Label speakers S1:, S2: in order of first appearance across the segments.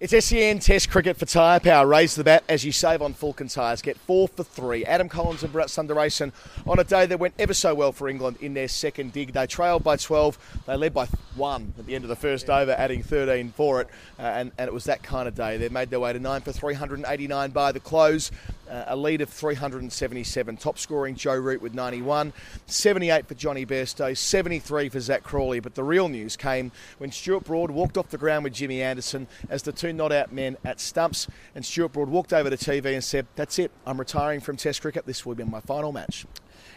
S1: It's SEN Test Cricket for Tyre Power. Raise the bat as you save on Falken tyres. Get four for three. Adam Collins and Bharat Sundaresan on a day that went ever so well for England in their second dig. They trailed by 12. They led by one at the end of the first over, adding 13 for it. Uh, and, and it was that kind of day. They made their way to 9 for 389 by the close. Uh, a lead of 377. Top scoring Joe Root with 91. 78 for Johnny Bairstow. 73 for Zak Crawley. But the real news came when Stuart Broad walked off the ground with Jimmy Anderson as the two not out men at stumps. And Stuart Broad walked over to TV and said, That's it. I'm retiring from Test cricket. This will be my final match.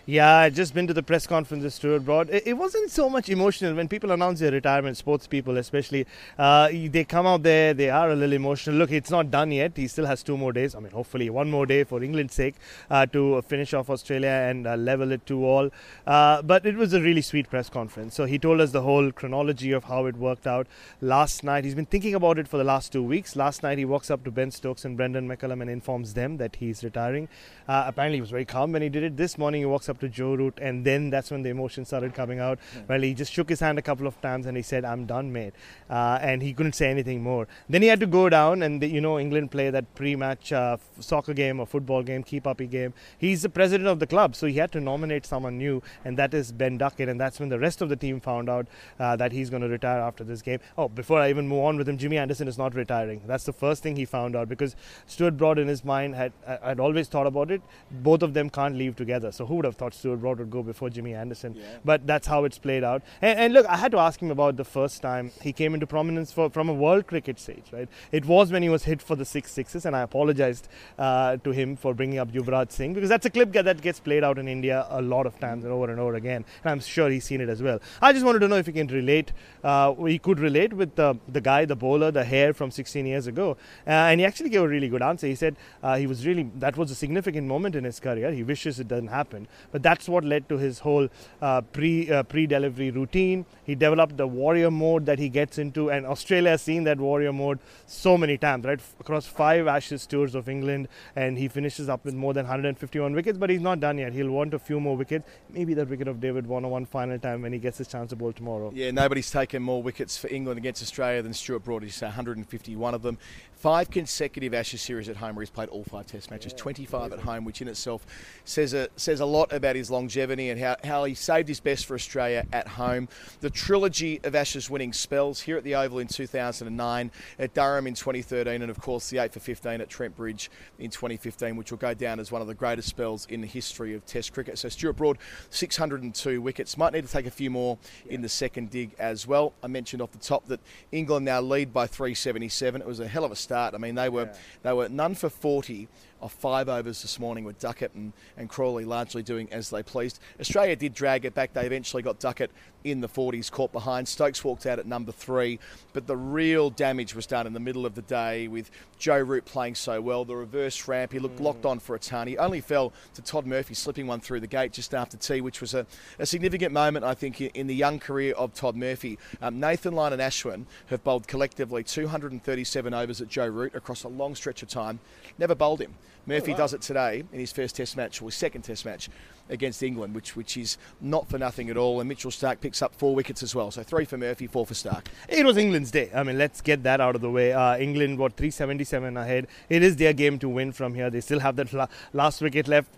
S2: Yeah, I just been to the press conference with Stuart Broad. It, it, wasn't so much emotional when people announce their retirement, sports people especially. Uh, they come out there, they are a little emotional. Look, it's not done yet. He still has two more days. I mean, hopefully one more day for England's sake uh, to finish off Australia and uh, level it to all. Uh, but it was a really sweet press conference. So he told us the whole chronology of how it worked out. Last night, he's been thinking about it for the last two weeks. Last night, he walks up to Ben Stokes and Brendon McCullum and informs them that he's retiring. Uh, apparently, he was very calm when he did it. This morning, he walks up to Joe Root, and then that's when the emotion started coming out. Yeah. Well, he just shook his hand a couple of times and he said, "I'm done, mate," uh, and he couldn't say anything more. Then he had to go down, and the, you know, England play that pre-match uh, soccer game or football game, keep uppy game. He's the president of the club, so he had to nominate someone new, and that is Ben Duckett, and that's when the rest of the team found out uh, that he's going to retire after this game. Oh, before I even move on with him, Jimmy Anderson is not retiring. That's the first thing he found out because Stuart Broad in his mind had had always thought about it. Both of them can't leave together. So who would have thought Stuart Broad would go before Jimmy Anderson? Yeah. But that's how it's played out. And, and, look, I had to ask him about the first time he came into prominence for, from a world cricket stage, right? It was when he was hit for the six sixes, and I apologized uh, to him for bringing up Yuvraj Singh because that's a clip that gets played out in India a lot of times and over and over again, and I'm sure he's seen it as well. I just wanted to know if he can relate, uh, he could relate with the, the guy, the bowler, the hair from 16 years ago, uh, and he actually gave a really good answer. He said uh, he was really that was a significant moment in his career. He wishes it doesn't happen, but that's what led to his whole uh, pre uh, pre delivery routine. He developed the warrior mode that he gets into, and Australia has seen that warrior mode so many times, right? Across five Ashes tours of England, and he finishes up with more than 151 wickets. But he's not done yet. He'll want a few more wickets. Maybe that wicket of David Warner one final time when he gets his chance to bowl tomorrow.
S1: Yeah, nobody's taken more wickets for England against Australia than Stuart Broad. He's 151 of them. Five consecutive Ashes series at home where he's played all five Test matches, yeah, 25 at home, which in itself says a says a lot about his longevity and how, how he saved his best for Australia at home. The trilogy of Ashes winning spells here at the Oval in 2009, at Durham in 2013, and of course the 8 for 15 at Trent Bridge in 2015, which will go down as one of the greatest spells in the history of Test cricket. So Stuart Broad, 602 wickets. Might need to take a few more yeah. in the second dig as well. I mentioned off the top that England now lead by 377. It was a hell of a start. I mean, they were yeah. they were none for 40 of five overs this morning with Duckett and, and Crawley largely doing as they pleased. Australia did drag it back. They eventually got Duckett in the 40s, caught behind. Stokes walked out at number three, but the real damage was done in the middle of the day with Joe Root playing so well. The reverse ramp, he looked mm. locked on for a ton. He only fell to Todd Murphy slipping one through the gate just after tea, which was a, a significant moment, I think, in the young career of Todd Murphy. Um, Nathan Lyon and Ashwin have bowled collectively 237 overs at Joe Root across a long stretch of time. Never bowled him. Murphy oh, wow. does it today in his first Test match, or his second Test match against England, which which is not for nothing at all. And Mitchell Starc picks up four wickets as well. So three for Murphy, four for Starc.
S2: It was England's day. I mean, let's get that out of the way. Uh, England, what, 377 ahead. It is their game to win from here. They still have that la- last wicket left.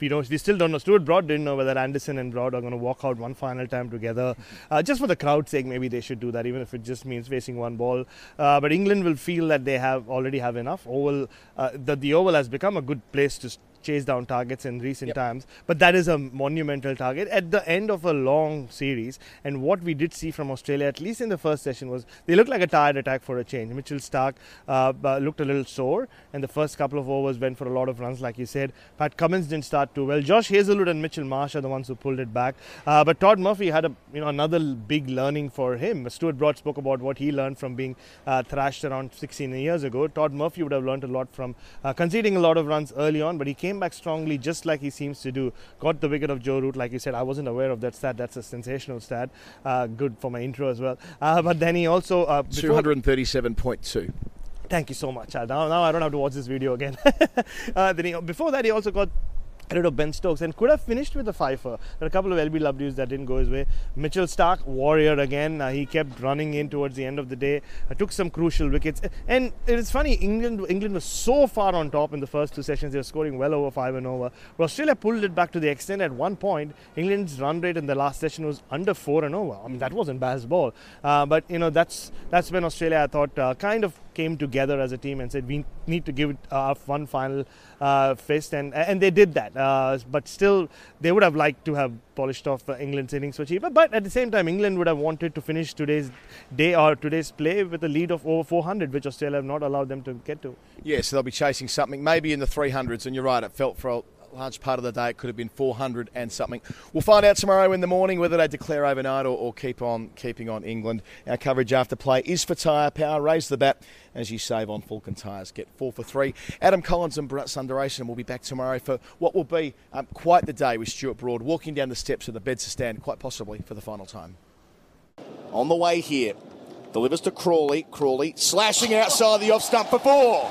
S2: We, don't, we still don't know. Stuart Broad didn't know whether Anderson and Broad are going to walk out one final time together. Uh, just for the crowd's sake, maybe they should do that, even if it just means facing one ball. Uh, but England will feel that they have already have enough. Oval, uh, that the Oval has become a good place to chase down targets in recent yep. times, but that is a monumental target at the end of a long series. And what we did see from Australia, at least in the first session, was they looked like a tired attack for a change. Mitchell Starc uh, looked a little sore, and the first couple of overs went for a lot of runs, like you said. Pat Cummins didn't start too well. Josh Hazlewood and Mitchell Marsh are the ones who pulled it back. Uh, but Todd Murphy had a you know another big learning for him. Stuart Broad spoke about what he learned from being uh, thrashed around 16 years ago. Todd Murphy would have learned a lot from uh, conceding a lot of runs early on, but he came back strongly, just like he seems to do. Got the wicket of Joe Root, like you said. I wasn't aware of that stat. That's a sensational stat. Uh, good for my intro as well. Uh, but then he also
S1: uh, 237.2.
S2: Thank you so much. Now, now I don't have to watch this video again. uh, then he, before that, he also got rid of Ben Stokes and could have finished with a fifer. There are a couple of LBWs that didn't go his way. Mitchell Starc, warrior again. Uh, he kept running in towards the end of the day. Uh, took some crucial wickets. And it is funny, England England was so far on top in the first two sessions. They were scoring well over five and over. But Australia pulled it back to the extent at one point, England's run rate in the last session was under four and over. I mean, that wasn't Bazball. Uh, but, you know, that's, that's when Australia, I thought, uh, kind of came together as a team and said we need to give it uh, one final uh, fist, and and they did that. Uh, but still, they would have liked to have polished off England's innings for cheaper. But at the same time, England would have wanted to finish today's day or today's play with a lead of over 400, which Australia have not allowed them to get to.
S1: Yes, yeah, so they'll be chasing something maybe in the 300s, and you're right. It felt for large part of the day. It could have been 400 and something. We'll find out tomorrow in the morning whether they declare overnight or, or keep on keeping on England. Our coverage after play is for Tyre Power. Raise the bat as you save on Falken tyres. Get four for three. Adam Collins and Sundaresan will be back tomorrow for what will be um, quite the day with Stuart Broad walking down the steps of the Bedser stand, quite possibly for the final time. On the way here, delivers to Crawley. Crawley slashing outside the off stump for four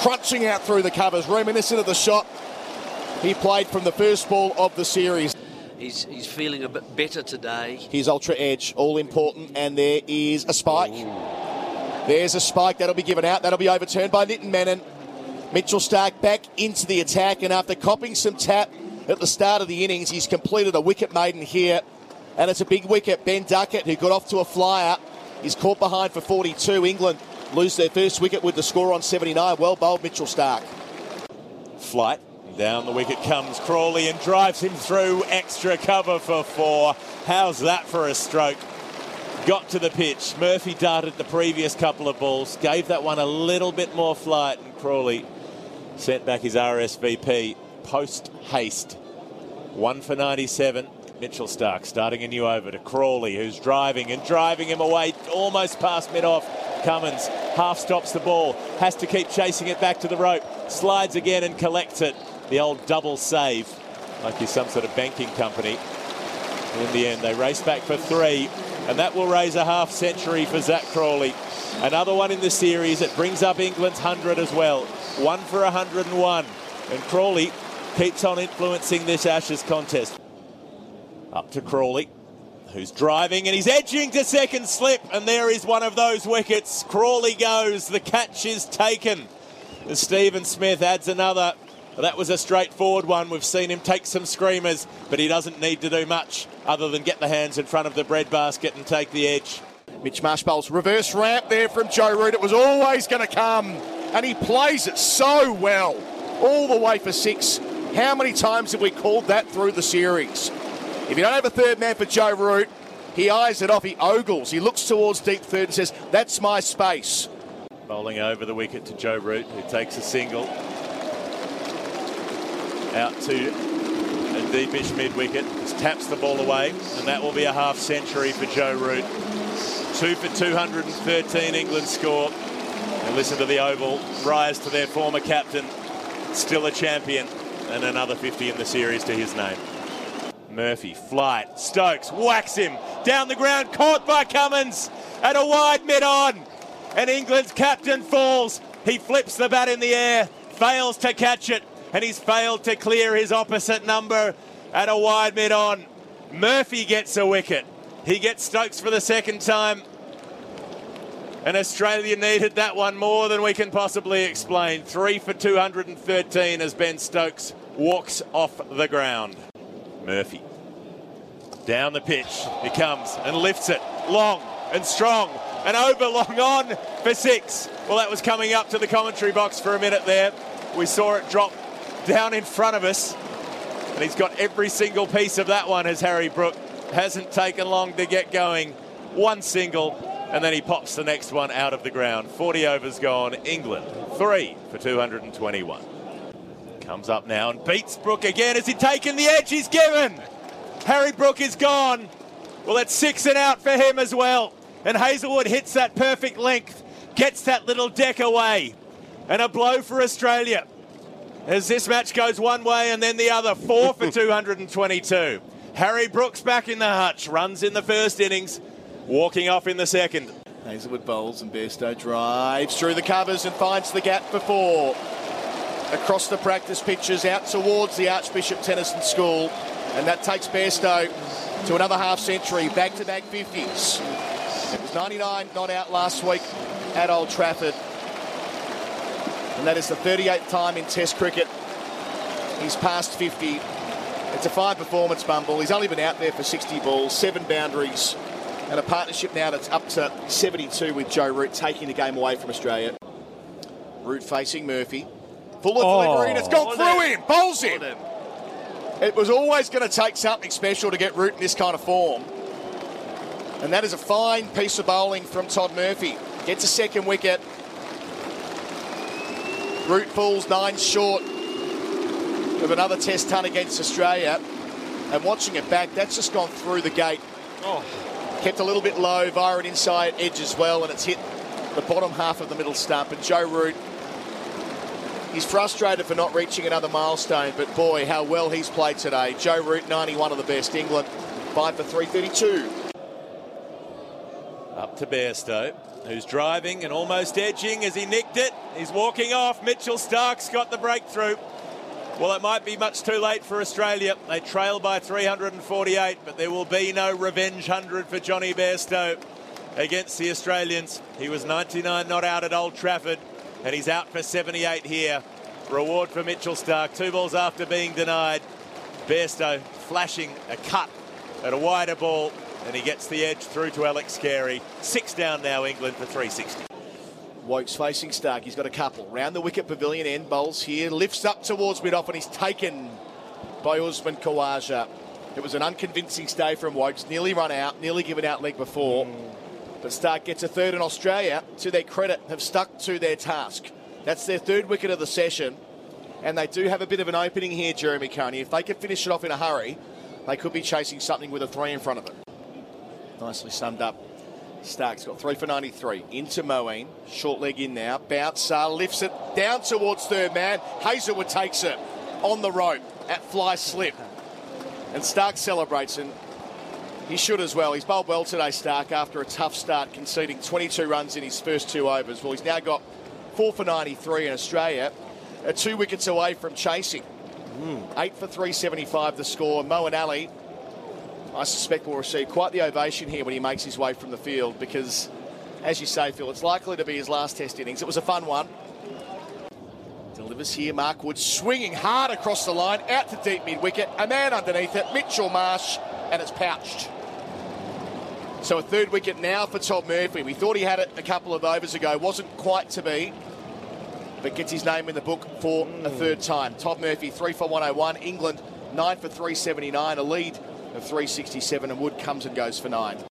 S1: crunching out through the covers, reminiscent of the shot he played from the first ball of the series.
S3: He's, he's feeling a bit better today.
S1: His ultra edge, all important, and there is a spike. Ooh. There's a spike that'll be given out. That'll be overturned by Nitin Menon. Mitchell Starc back into the attack, and after copping some tap at the start of the innings, he's completed a wicket maiden here, and it's a big wicket. Ben Duckett, who got off to a flyer, is caught behind for 42. England lose their first wicket with the score on 79. Well bowled, Mitchell Starc.
S4: Flight down the wicket comes Crawley and drives him through extra cover for four. How's that for a stroke? Got to the pitch. Murphy darted the previous couple of balls, gave that one a little bit more flight, and Crawley sent back his RSVP post haste. One for 97. Mitchell Starc starting a new over to Crawley, who's driving and driving him away almost past mid off. Cummins half stops the ball, has to keep chasing it back to the rope, slides again and collects it the old double save, like he's some sort of banking company. In the end, they race back for three, and that will raise a half century for Zak Crawley. Another one in the series. It brings up England's 100 as well. One for 101. And Crawley keeps on influencing this Ashes contest. Up to Crawley, who's driving and he's edging to second slip. And there is one of those wickets. Crawley goes. The catch is taken. Steven Smith adds another that was a straightforward one. We've seen him take some screamers, but he doesn't need to do much other than get the hands in front of the breadbasket and take the edge.
S1: Mitch Marsh bowls reverse ramp there from Joe Root. It was always going to come, and he plays it so well, all the way for six. How many times have we called that through the series? If you don't have a third man for Joe Root, he eyes it off, he ogles, he looks towards deep third and says, That's my space.
S4: Bowling over the wicket to Joe Root, who takes a single out to a deepish mid wicket. Taps the ball away, and that will be a half century for Joe Root. Two for 213 England score. And listen to the Oval rise to their former captain, still a champion, and another 50 in the series to his name. Murphy, flight, Stokes, whacks him down the ground, caught by Cummins at a wide mid on. And England's captain falls. He flips the bat in the air, fails to catch it, and he's failed to clear his opposite number at a wide mid on. Murphy gets a wicket. He gets Stokes for the second time. And Australia needed that one more than we can possibly explain. Three for 213 as Ben Stokes walks off the ground. Murphy down the pitch. He comes and lifts it long and strong and over long on for six. Well, that was coming up to the commentary box for a minute there. We saw it drop down in front of us. And he's got every single piece of that one as Harry Brook. Hasn't taken long to get going. One single, and then he pops the next one out of the ground. 40 overs gone. England, three for 221. Comes up now and beats Brook again. Has he taken the edge he's given? Harry Brook is gone. Well, it's six and out for him as well. And Hazlewood hits that perfect length, gets that little deck away. And a blow for Australia as this match goes one way and then the other. Four for 222. Harry Brook's back in the hutch, runs in the first innings, walking off in the second.
S1: Hazlewood bowls and Bairstow drives through the covers and finds the gap for four. Across the practice pitches out towards the Archbishop Tenison School. And that takes Bairstow to another half century, back to back 50s. It was 99 not out last week at Old Trafford. And that is the 38th time in Test cricket. He's passed 50. It's a fine performance, Bumble. He's only been out there for 60 balls, seven boundaries, and a partnership now that's up to 72 with Joe Root, taking the game away from Australia. Root facing Murphy. Full of
S2: Oh.
S1: delivery, and it's gone oh, through him. Bowls him. Oh, it was always going to take something special to get Root in this kind of form. And that is a fine piece of bowling from Todd Murphy. Gets a second wicket. Root falls nine short of another test ton against Australia. And watching it back, that's just gone through the gate.
S4: Oh.
S1: Kept a little bit low via an inside edge as well, and it's hit the bottom half of the middle stump. And Joe Root, he's frustrated for not reaching another milestone, but boy, how well he's played today. Joe Root, 91 of the best. England, 5 for 332.
S4: Up to Bairstow, who's driving and almost edging as he nicked it. He's walking off. Mitchell Starc's got the breakthrough. Well, it might be much too late for Australia. They trail by 348, but there will be no revenge 100 for Johnny Bairstow against the Australians. He was 99 not out at Old Trafford, and he's out for 78 here. Reward for Mitchell Starc. Two balls after being denied. Bairstow flashing a cut at a wider ball, and he gets the edge through to Alex Carey. Six down now, England for 360.
S1: Woakes facing Starc. He's got a couple. Round the wicket pavilion end. Bowls here. Lifts up towards mid off and he's taken by Usman Khawaja. It was an unconvincing stay from Woakes. Nearly run out. Nearly given out leg before. Mm. But Starc gets a third and Australia, to their credit, have stuck to their task. That's their third wicket of the session. And they do have a bit of an opening here, Jeremy Coney. If they can finish it off in a hurry, they could be chasing something with a three in front of it. Nicely summed up. Starc's got three for 93. Into Moeen. Short leg in now. Bouncer lifts it down towards third man. Hazlewood takes it on the rope at fly slip. And Starc celebrates, and he should as well. He's bowled well today, Starc, after a tough start, conceding 22 runs in his first two overs. Well, he's now got four for 93 in Australia, are two wickets away from chasing. Hmm. Eight for 375 the score. Moeen Ali I suspect will receive quite the ovation here when he makes his way from the field because, as you say, Phil, it's likely to be his last Test innings. It was a fun one. Delivers here, Mark Wood swinging hard across the line, out to deep mid wicket. A man underneath it, Mitchell Marsh, and it's pouched. So a third wicket now for Todd Murphy. We thought he had it a couple of overs ago, wasn't quite to be, but gets his name in the book for a mm. third time. Todd Murphy, three for 101. England, nine for 379, a lead of 367, and Wood comes and goes for nine.